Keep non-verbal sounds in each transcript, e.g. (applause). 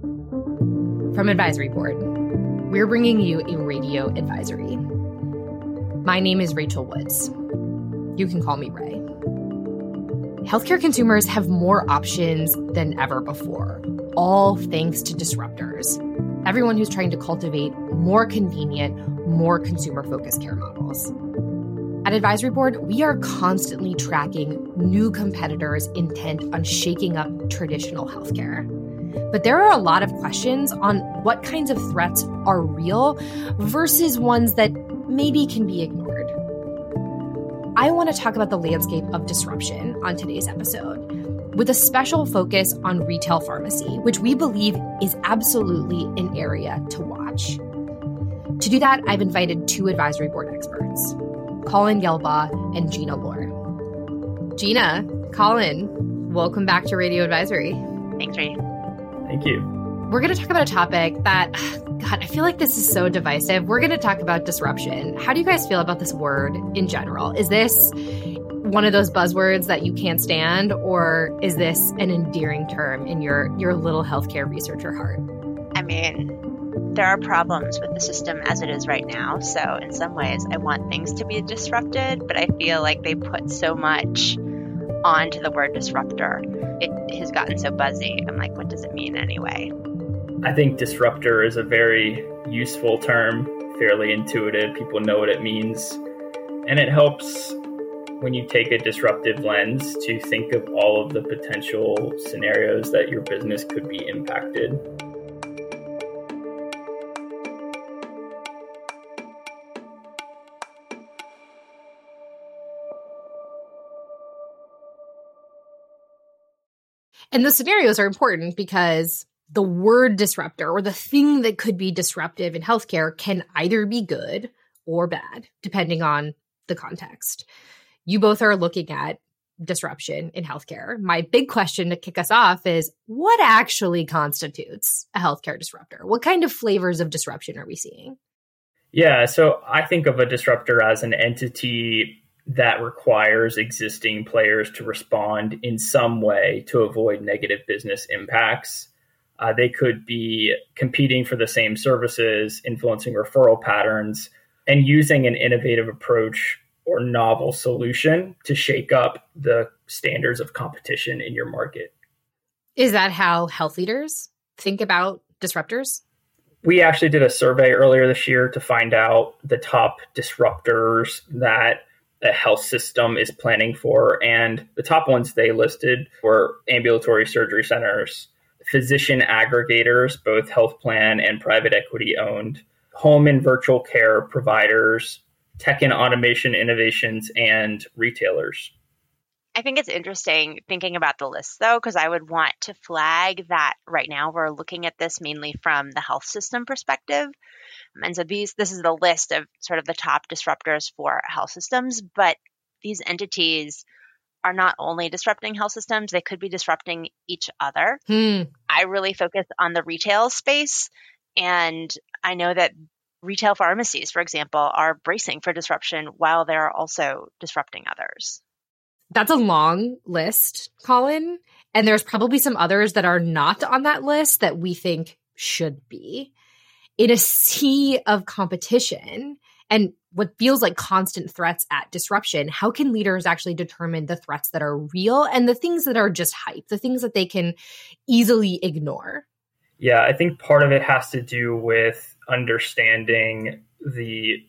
From Advisory Board, we're bringing you a radio advisory. My name is Rachel Woods. You can call me Ray. Healthcare consumers have more options than ever before, all thanks to disruptors. Everyone who's trying to cultivate more convenient, more consumer focused care models. At Advisory Board, we are constantly tracking new competitors intent on shaking up traditional healthcare. But there are a lot of questions on what kinds of threats are real versus ones that maybe can be ignored. I want to talk about the landscape of disruption on today's episode, with a special focus on retail pharmacy, which we believe is absolutely an area to watch. To do that, I've invited two advisory board experts, Colin Gelbaugh and Gina Lohr. Gina, Colin, welcome back to Radio Advisory. Thanks, Ray. Thank you. We're going to talk about a topic that (sighs) God, I feel like this is so divisive. We're going to talk about disruption. How do you guys feel about this word in general? Is this one of those buzzwords that you can't stand, or is this an endearing term in your your little healthcare researcher heart? I mean, there are problems with the system as it is right now. So, in some ways, I want things to be disrupted, but I feel like they put so much onto the word disruptor. It has gotten so buzzy. I'm like, what does it mean anyway? I think disruptor is a very useful term, fairly intuitive. People know what it means. And it helps when you take a disruptive lens to think of all of the potential scenarios that your business could be impacted. And the scenarios are important because the word disruptor or the thing that could be disruptive in healthcare can either be good or bad, depending on the context. You both are looking at disruption in healthcare. My big question to kick us off is what actually constitutes a healthcare disruptor? What kind of flavors of disruption are we seeing? Yeah, so I think of a disruptor as an entity that requires existing players to respond in some way to avoid negative business impacts. Uh, they could be competing for the same services, influencing referral patterns, and using an innovative approach or novel solution to shake up the standards of competition in your market. Is that how health leaders think about disruptors? We actually did a survey earlier this year to find out the top disruptors that a health system is planning for. And the top ones they listed were ambulatory surgery centers, physician aggregators, both health plan and private equity owned, home and virtual care providers, tech and automation innovations, and retailers. I think it's interesting thinking about the list though, because I would want to flag that right now we're looking at this mainly from the health system perspective. And so these this is the list of sort of the top disruptors for health systems, but these entities are not only disrupting health systems, they could be disrupting each other. Hmm. I really focus on the retail space. And I know that retail pharmacies, for example, are bracing for disruption while they're also disrupting others. That's a long list, Colin. And there's probably some others that are not on that list that we think should be. In a sea of competition, and what feels like constant threats at disruption, how can leaders actually determine the threats that are real and the things that are just hype, the things that they can easily ignore? Yeah, I think part of it has to do with understanding the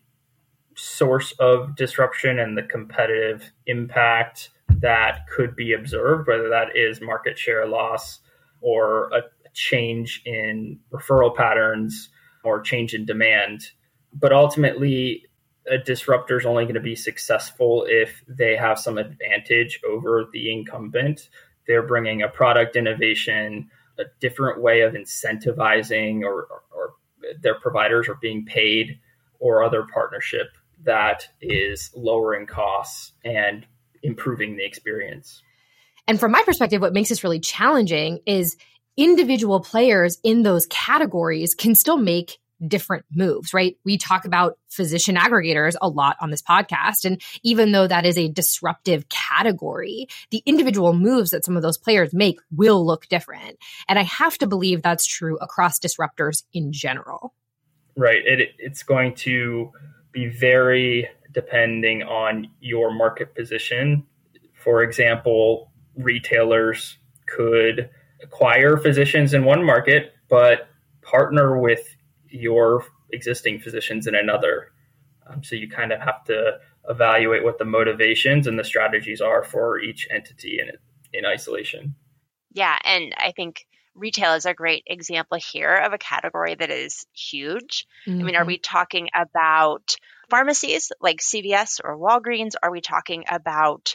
source of disruption and the competitive impact that could be observed, whether that is market share loss or a change in referral patterns or change in demand. But ultimately a disruptor is only going to be successful if they have some advantage over the incumbent. They're bringing a product innovation a different way of incentivizing or, or, or their providers are being paid or other partnership that is lowering costs and improving the experience and from my perspective what makes this really challenging is individual players in those categories can still make different moves, right? We talk about physician aggregators a lot on this podcast. And even though that is a disruptive category, the individual moves that some of those players make will look different. And I have to believe that's true across disruptors in general. Right. It, it's going to be very depending on your market position. For example, retailers could acquire physicians in one market, but partner with your existing physicians in another. Um, so you kind of have to evaluate what the motivations and the strategies are for each entity in in isolation. Yeah, and I think retail is a great example here of a category that is huge. Mm-hmm. I mean, are mm-hmm. we talking about pharmacies like CVS or Walgreens? Are we talking about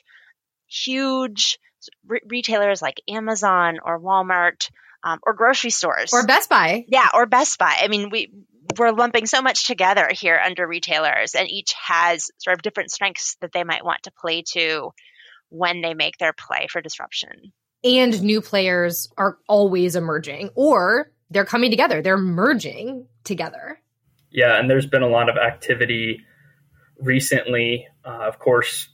huge re- retailers like Amazon or Walmart? um, or grocery stores or Best Buy. Yeah, or Best Buy. I mean, we we're lumping so much together here under retailers, and each has sort of different strengths that they might want to play to when they make their play for disruption. And new players are always emerging, or they're coming together. They're merging together. Yeah, and there's been a lot of activity recently. Uh, of course,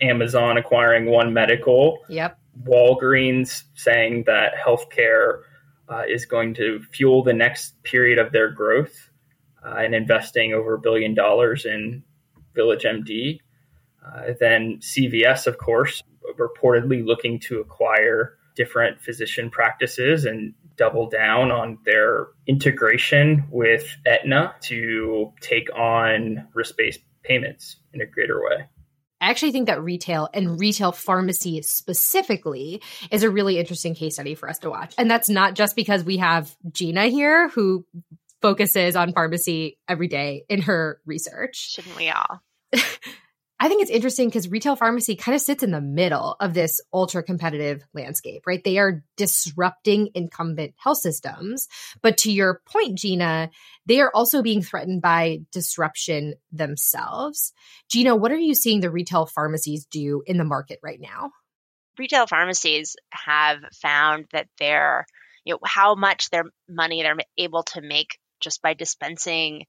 Amazon acquiring One Medical. Yep. Walgreens saying that healthcare uh, is going to fuel the next period of their growth uh, and investing over a billion dollars in Village MD. Uh, then CVS, of course, reportedly looking to acquire different physician practices and double down on their integration with Aetna to take on risk based payments in a greater way. I actually think that retail and retail pharmacy specifically is a really interesting case study for us to watch. And that's not just because we have Gina here who focuses on pharmacy every day in her research. Shouldn't we all? (laughs) I think it's interesting because retail pharmacy kind of sits in the middle of this ultra competitive landscape, right? They are disrupting incumbent health systems. But to your point, Gina, they are also being threatened by disruption themselves. Gina, what are you seeing the retail pharmacies do in the market right now? Retail pharmacies have found that they're, you know, how much their money they're able to make just by dispensing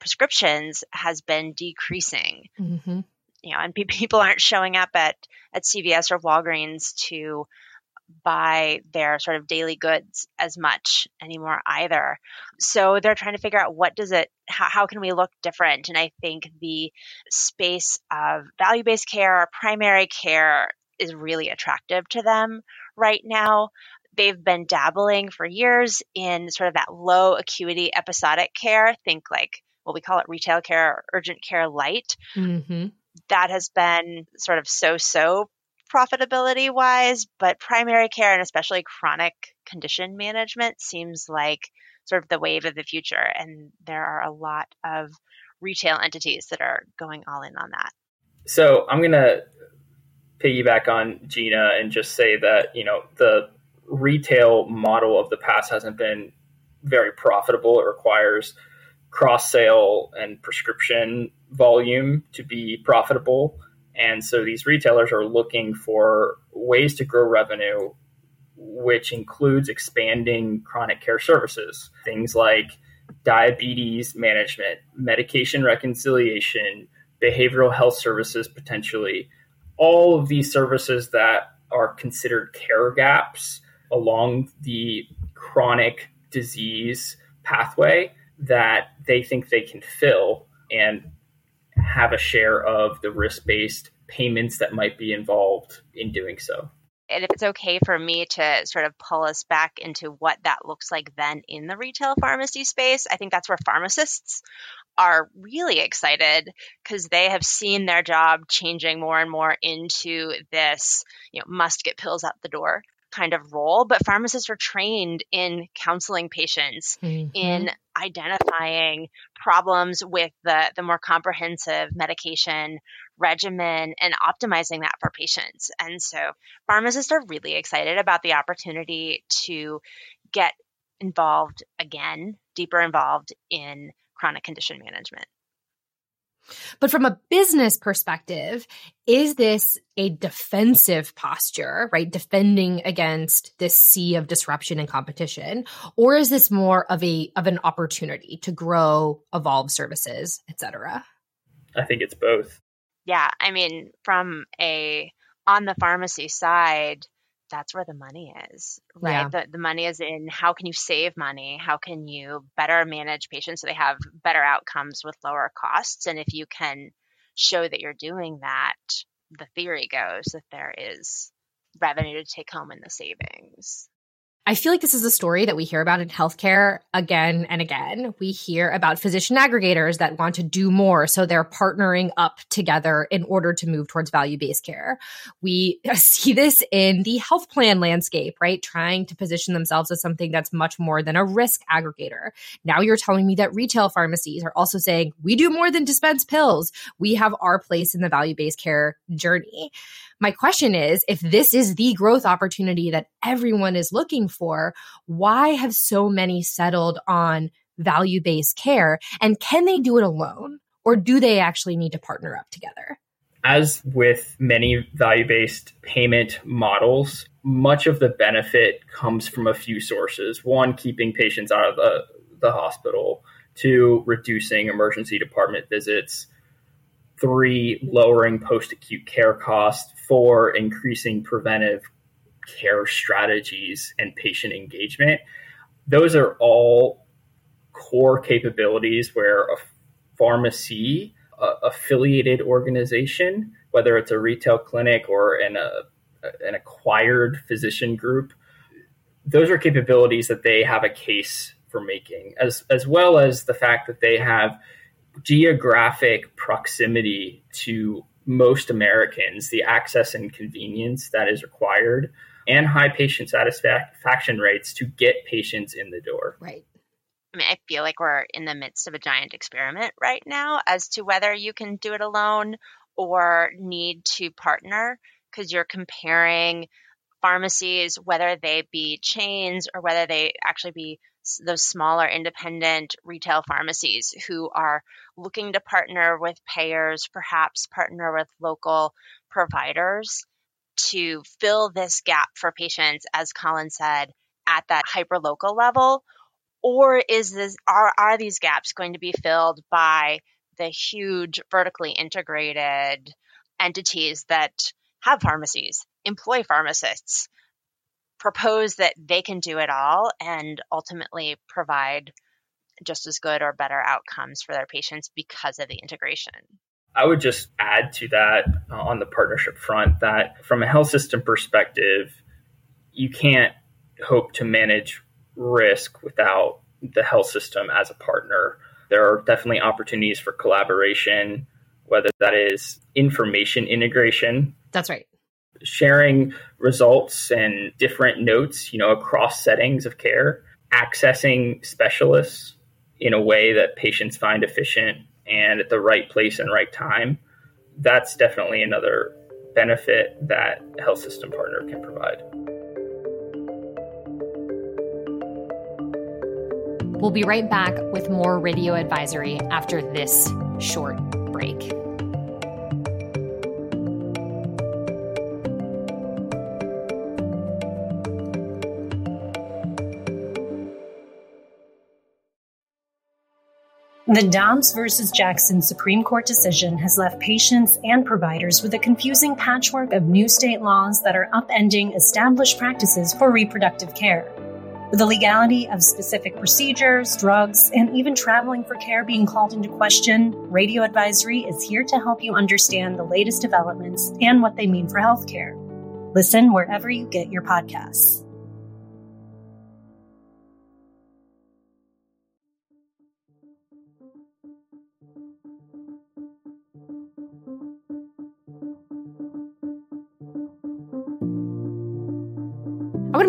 prescriptions has been decreasing. Mm-hmm. You know, and pe- (laughs) people aren't showing up at at CVS or Walgreens to buy their sort of daily goods as much anymore either. So they're trying to figure out what does it how, how can we look different? And I think the space of value-based care, or primary care is really attractive to them right now they've been dabbling for years in sort of that low acuity episodic care. Think like what we call it retail care, urgent care light. Mm-hmm. That has been sort of so so profitability wise, but primary care and especially chronic condition management seems like sort of the wave of the future. And there are a lot of retail entities that are going all in on that. So I'm going to piggyback on Gina and just say that, you know, the retail model of the past hasn't been very profitable. It requires cross sale and prescription volume to be profitable. And so these retailers are looking for ways to grow revenue, which includes expanding chronic care services, things like diabetes management, medication reconciliation, behavioral health services, potentially. All of these services that are considered care gaps along the chronic disease pathway that they think they can fill and have a share of the risk based payments that might be involved in doing so. And if it's okay for me to sort of pull us back into what that looks like then in the retail pharmacy space, I think that's where pharmacists are really excited because they have seen their job changing more and more into this, you know, must get pills out the door kind of role, but pharmacists are trained in counseling patients, mm-hmm. in identifying problems with the, the more comprehensive medication regimen and optimizing that for patients. And so pharmacists are really excited about the opportunity to get involved again, deeper involved in chronic condition management. But from a business perspective, is this a defensive posture, right? Defending against this sea of disruption and competition, or is this more of a of an opportunity to grow, evolve services, et cetera? I think it's both. Yeah, I mean, from a on the pharmacy side, that's where the money is, right? Yeah. The, the money is in how can you save money? How can you better manage patients so they have better outcomes with lower costs? And if you can show that you're doing that, the theory goes that there is revenue to take home in the savings. I feel like this is a story that we hear about in healthcare again and again. We hear about physician aggregators that want to do more. So they're partnering up together in order to move towards value based care. We (laughs) see this in the health plan landscape, right? Trying to position themselves as something that's much more than a risk aggregator. Now you're telling me that retail pharmacies are also saying, we do more than dispense pills. We have our place in the value based care journey. My question is if this is the growth opportunity that everyone is looking for, why have so many settled on value based care? And can they do it alone? Or do they actually need to partner up together? As with many value based payment models, much of the benefit comes from a few sources. One, keeping patients out of the, the hospital, two, reducing emergency department visits, three, lowering post acute care costs, four, increasing preventive care strategies and patient engagement. Those are all core capabilities where a pharmacy uh, affiliated organization, whether it's a retail clinic or an, a, an acquired physician group, those are capabilities that they have a case for making, as, as well as the fact that they have geographic proximity to most Americans, the access and convenience that is required, and high patient satisfaction rates to get patients in the door. Right. I mean, I feel like we're in the midst of a giant experiment right now as to whether you can do it alone or need to partner because you're comparing pharmacies, whether they be chains or whether they actually be those smaller independent retail pharmacies who are looking to partner with payers, perhaps partner with local providers to fill this gap for patients, as Colin said, at that hyper local level? Or is this are, are these gaps going to be filled by the huge vertically integrated entities that have pharmacies, employ pharmacists, propose that they can do it all and ultimately provide just as good or better outcomes for their patients because of the integration. I would just add to that uh, on the partnership front that from a health system perspective, you can't hope to manage risk without the health system as a partner. There are definitely opportunities for collaboration, whether that is information integration. That's right sharing results and different notes, you know, across settings of care, accessing specialists in a way that patients find efficient and at the right place and right time. That's definitely another benefit that health system partner can provide. We'll be right back with more radio advisory after this short break. The Dobbs versus Jackson Supreme Court decision has left patients and providers with a confusing patchwork of new state laws that are upending established practices for reproductive care. With the legality of specific procedures, drugs, and even traveling for care being called into question, Radio Advisory is here to help you understand the latest developments and what they mean for healthcare. Listen wherever you get your podcasts.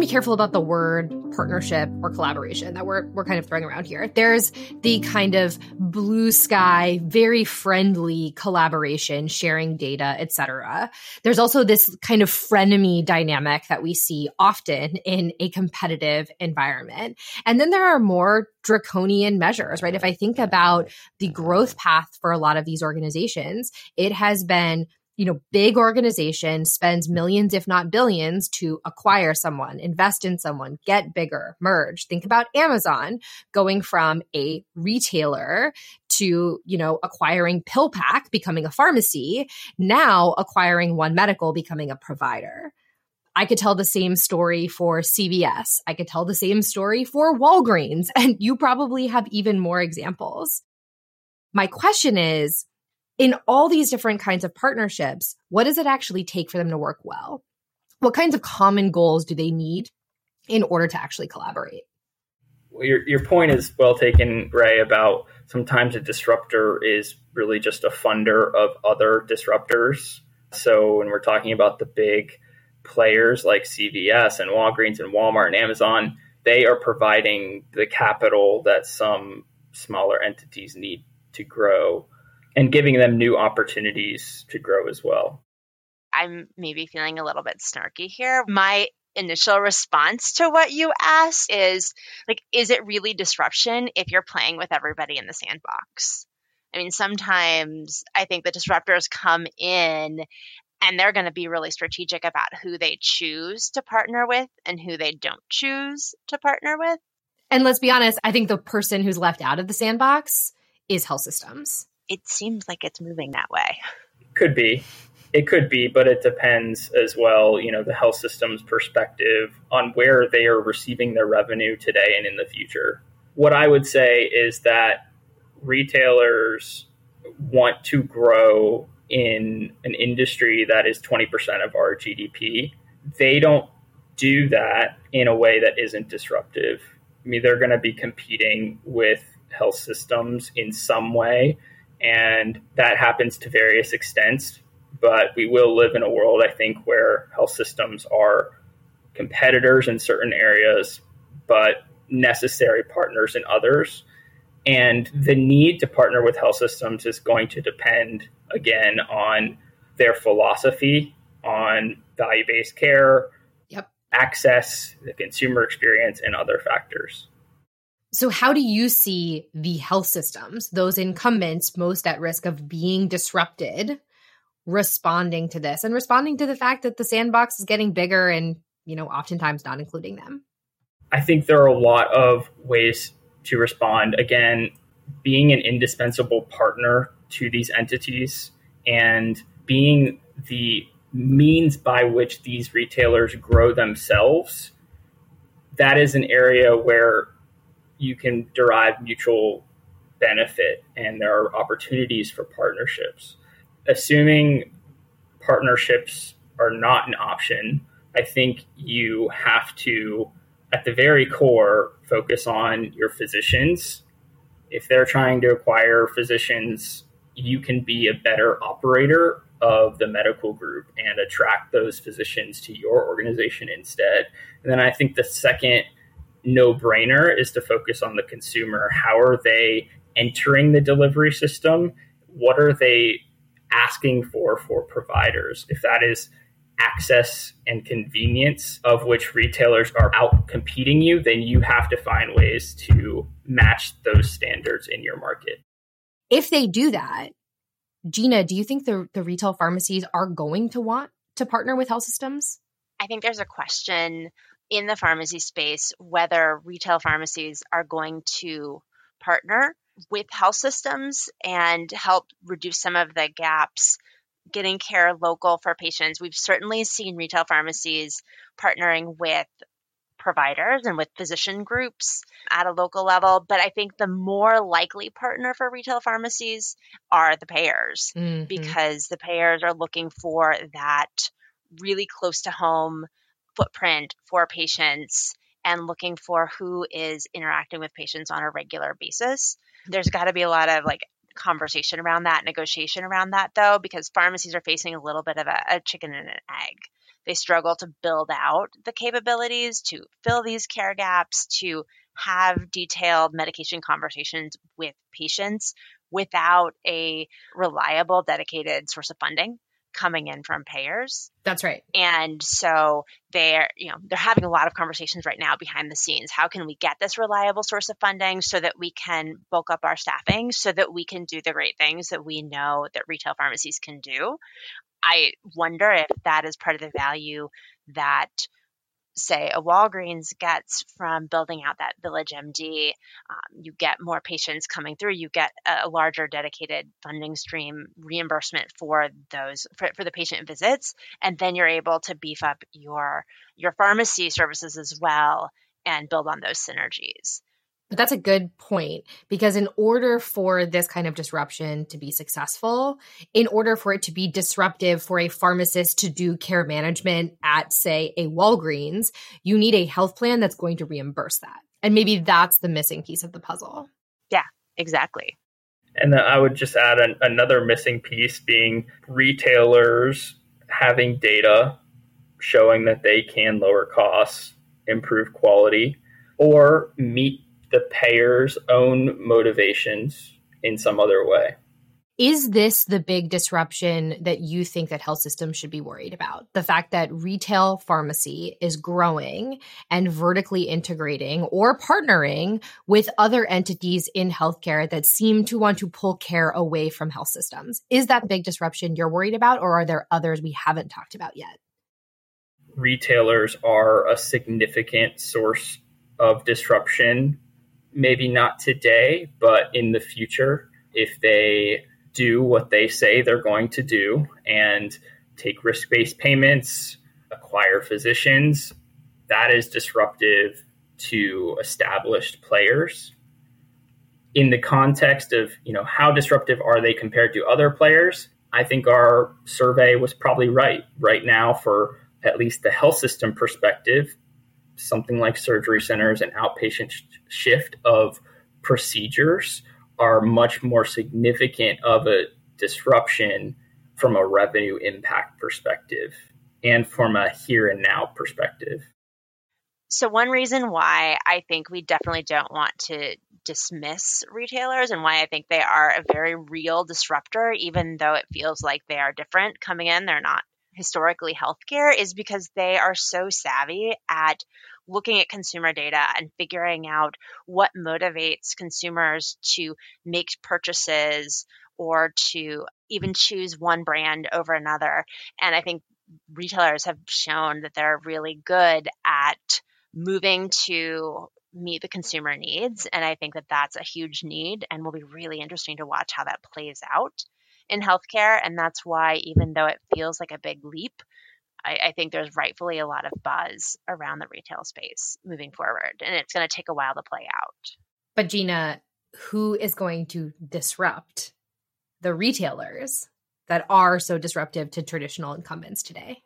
To be careful about the word partnership or collaboration that we're we're kind of throwing around here. There's the kind of blue sky, very friendly collaboration, sharing data, etc. There's also this kind of frenemy dynamic that we see often in a competitive environment. And then there are more draconian measures, right? If I think about the growth path for a lot of these organizations, it has been you know, big organization spends millions, if not billions, to acquire someone, invest in someone, get bigger, merge. Think about Amazon going from a retailer to, you know, acquiring PillPack, becoming a pharmacy, now acquiring One Medical, becoming a provider. I could tell the same story for CVS. I could tell the same story for Walgreens, (laughs) and you probably have even more examples. My question is, in all these different kinds of partnerships, what does it actually take for them to work well? What kinds of common goals do they need in order to actually collaborate? Well, your, your point is well taken, Ray, about sometimes a disruptor is really just a funder of other disruptors. So when we're talking about the big players like CVS and Walgreens and Walmart and Amazon, they are providing the capital that some smaller entities need to grow and giving them new opportunities to grow as well. I'm maybe feeling a little bit snarky here. My initial response to what you asked is like, is it really disruption if you're playing with everybody in the sandbox? I mean, sometimes I think the disruptors come in and they're going to be really strategic about who they choose to partner with and who they don't choose to partner with. And let's be honest, I think the person who's left out of the sandbox is health systems it seems like it's moving that way. Could be. It could be, but it depends as well, you know, the health system's perspective on where they are receiving their revenue today and in the future. What I would say is that retailers want to grow in an industry that is 20% of our GDP. They don't do that in a way that isn't disruptive. I mean, they're going to be competing with health systems in some way and that happens to various extents. But we will live in a world, I think, where health systems are competitors in certain areas, but necessary partners in others. And the need to partner with health systems is going to depend, again, on their philosophy, on value based care, yep. access, the consumer experience, and other factors. So, how do you see the health systems, those incumbents most at risk of being disrupted, responding to this and responding to the fact that the sandbox is getting bigger and, you know, oftentimes not including them? I think there are a lot of ways to respond. Again, being an indispensable partner to these entities and being the means by which these retailers grow themselves, that is an area where you can derive mutual benefit and there are opportunities for partnerships. Assuming partnerships are not an option, I think you have to, at the very core, focus on your physicians. If they're trying to acquire physicians, you can be a better operator of the medical group and attract those physicians to your organization instead. And then I think the second no brainer is to focus on the consumer. How are they entering the delivery system? What are they asking for for providers? If that is access and convenience of which retailers are out competing you, then you have to find ways to match those standards in your market. If they do that, Gina, do you think the, the retail pharmacies are going to want to partner with health systems? I think there's a question in the pharmacy space whether retail pharmacies are going to partner with health systems and help reduce some of the gaps getting care local for patients. We've certainly seen retail pharmacies partnering with providers and with physician groups at a local level. But I think the more likely partner for retail pharmacies are the payers mm-hmm. because the payers are looking for that really close to home footprint for patients and looking for who is interacting with patients on a regular basis. There's got to be a lot of like conversation around that, negotiation around that though, because pharmacies are facing a little bit of a, a chicken and an egg. they struggle to build out the capabilities to fill these care gaps, to have detailed medication conversations with patients without a reliable, dedicated source of funding coming in from payers. That's right. And so they're, you know, they're having a lot of conversations right now behind the scenes. How can we get this reliable source of funding so that we can bulk up our staffing so that we can do the great things that we know that retail pharmacies can do? I wonder if that is part of the value that say a Walgreens gets from building out that Village MD. Um, you get more patients coming through. You get a, larger dedicated funding stream reimbursement for those for, for the patient visits, and then you're able to beef up your your pharmacy services as well and build on those synergies. But that's a good point because in order for this kind of disruption to be successful, in order for it to be disruptive for a pharmacist to do care management at, say, a Walgreens, you need a health plan that's going to reimburse that. And maybe that's the missing piece of the puzzle. Yeah, exactly. And then I would just add an, another missing piece being retailers having data showing that they can lower costs, improve quality, or meet the payer's own motivations in some other way. Is this the big disruption that you think that health systems should be worried about? The fact that retail pharmacy is growing and vertically integrating or partnering with other entities in healthcare that seem to want to pull care away from health systems. Is that big disruption you're worried about, or are there others we haven't talked about yet? Retailers are a significant source of disruption maybe not today, but in the future, if they do what they say they're going to do and take risk based payments, acquire physicians, that is disruptive to established players. In the context of, you know, how disruptive are they compared to other players? I think our survey was probably right. Right now, for at least the health system perspective, something like surgery centers and outpatient sh- shift of procedures are much more significant of a disruption from a revenue impact perspective and from a here and now perspective. So, one reason why I think we definitely don't want to dismiss retailers and why I think they are a very real disruptor, even though it feels like they are different coming in, they're not historically healthcare is because they are so savvy at looking at consumer data and figuring out what motivates consumers to make purchases or to even choose one brand over another. And I think retailers have shown that they're really good at moving to meet the consumer needs. And I think that that's a huge need and will be really interesting to watch how that plays out in healthcare. And that's why, even though it feels like a big leap, I, I, think there's rightfully a lot of buzz around the retail space moving forward. And it's going to take a while to play out. But, Gina, who is going to disrupt the retailers that are so disruptive to traditional incumbents today?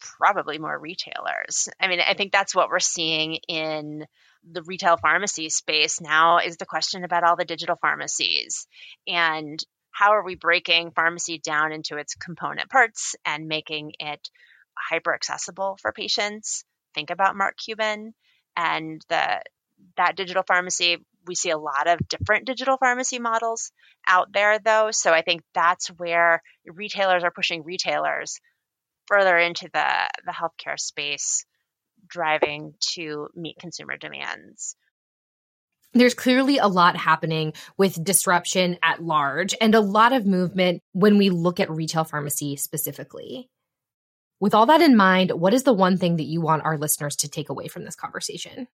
Probably more retailers. I mean, I think that's what we're seeing in the retail pharmacy space now is the question about all the digital pharmacies and how are we breaking pharmacy down into its component parts and making it hyper accessible for patients? Think about Mark Cuban and the that digital pharmacy. We see a lot of different digital pharmacy models out there, though. So I think that's where retailers are pushing retailers further into the, the healthcare space, driving to meet consumer demands there's clearly a lot happening with disruption at large and a lot of movement when we look at retail pharmacy specifically. With all that in mind, what is the one thing that you want our listeners to take away from this conversation?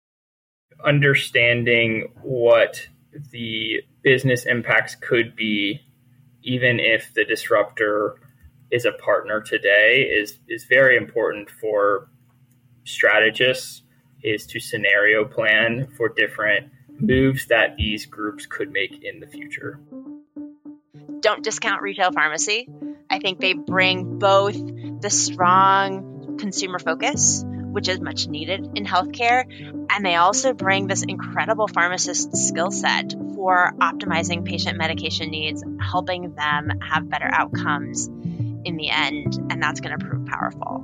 Understanding what the business impacts could be, even if the disruptor is a partner today, is, is very important for strategists, is to scenario plan for different moves that these groups could make in the future. Don't discount retail pharmacy. I think they bring both the strong consumer focus, which is much needed in healthcare, and they also bring this incredible pharmacist skill set for optimizing patient medication needs, helping them have better outcomes in the end, and that's going to prove powerful.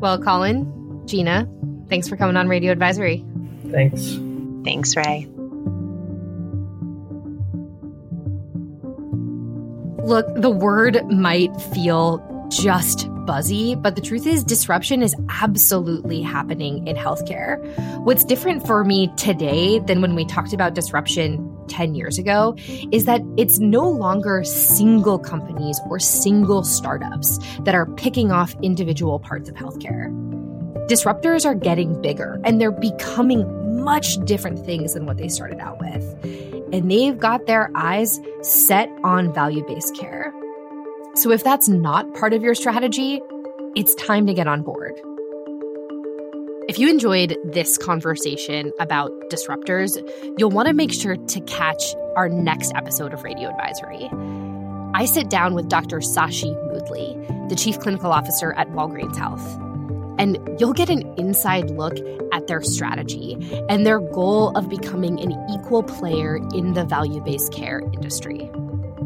Well, Colin, Gina, thanks for coming on Radio Advisory. Thanks. Thanks, Ray. Look, the word might feel just buzzy, but the truth is, disruption is absolutely happening in healthcare. What's different for me today than when we talked about disruption 10 years ago is that it's no longer single companies or single startups that are picking off individual parts of healthcare. Disruptors are getting bigger and they're becoming much different things than what they started out with and they've got their eyes set on value based care. So if that's not part of your strategy, it's time to get on board. If you enjoyed this conversation about disruptors, you'll want to make sure to catch our next episode of Radio Advisory. I sit down with Dr. Sashi Moodley, the Chief Clinical Officer at Walgreens Health and you'll get an inside look at their strategy and their goal of becoming an equal player in the value based care industry.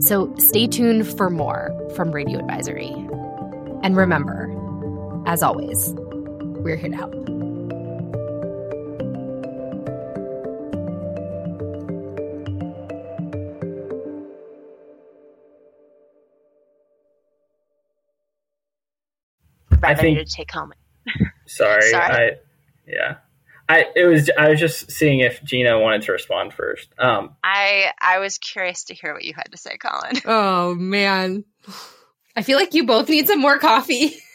So stay tuned for more from Radio Advisory. And remember, as always, we're here to help. I think to take home Sorry. Sorry. I, yeah. I it was I was just seeing if Gina wanted to respond first. Um, I I was curious to hear what you had to say, Colin. Oh man, I feel like you both need some more coffee. (laughs)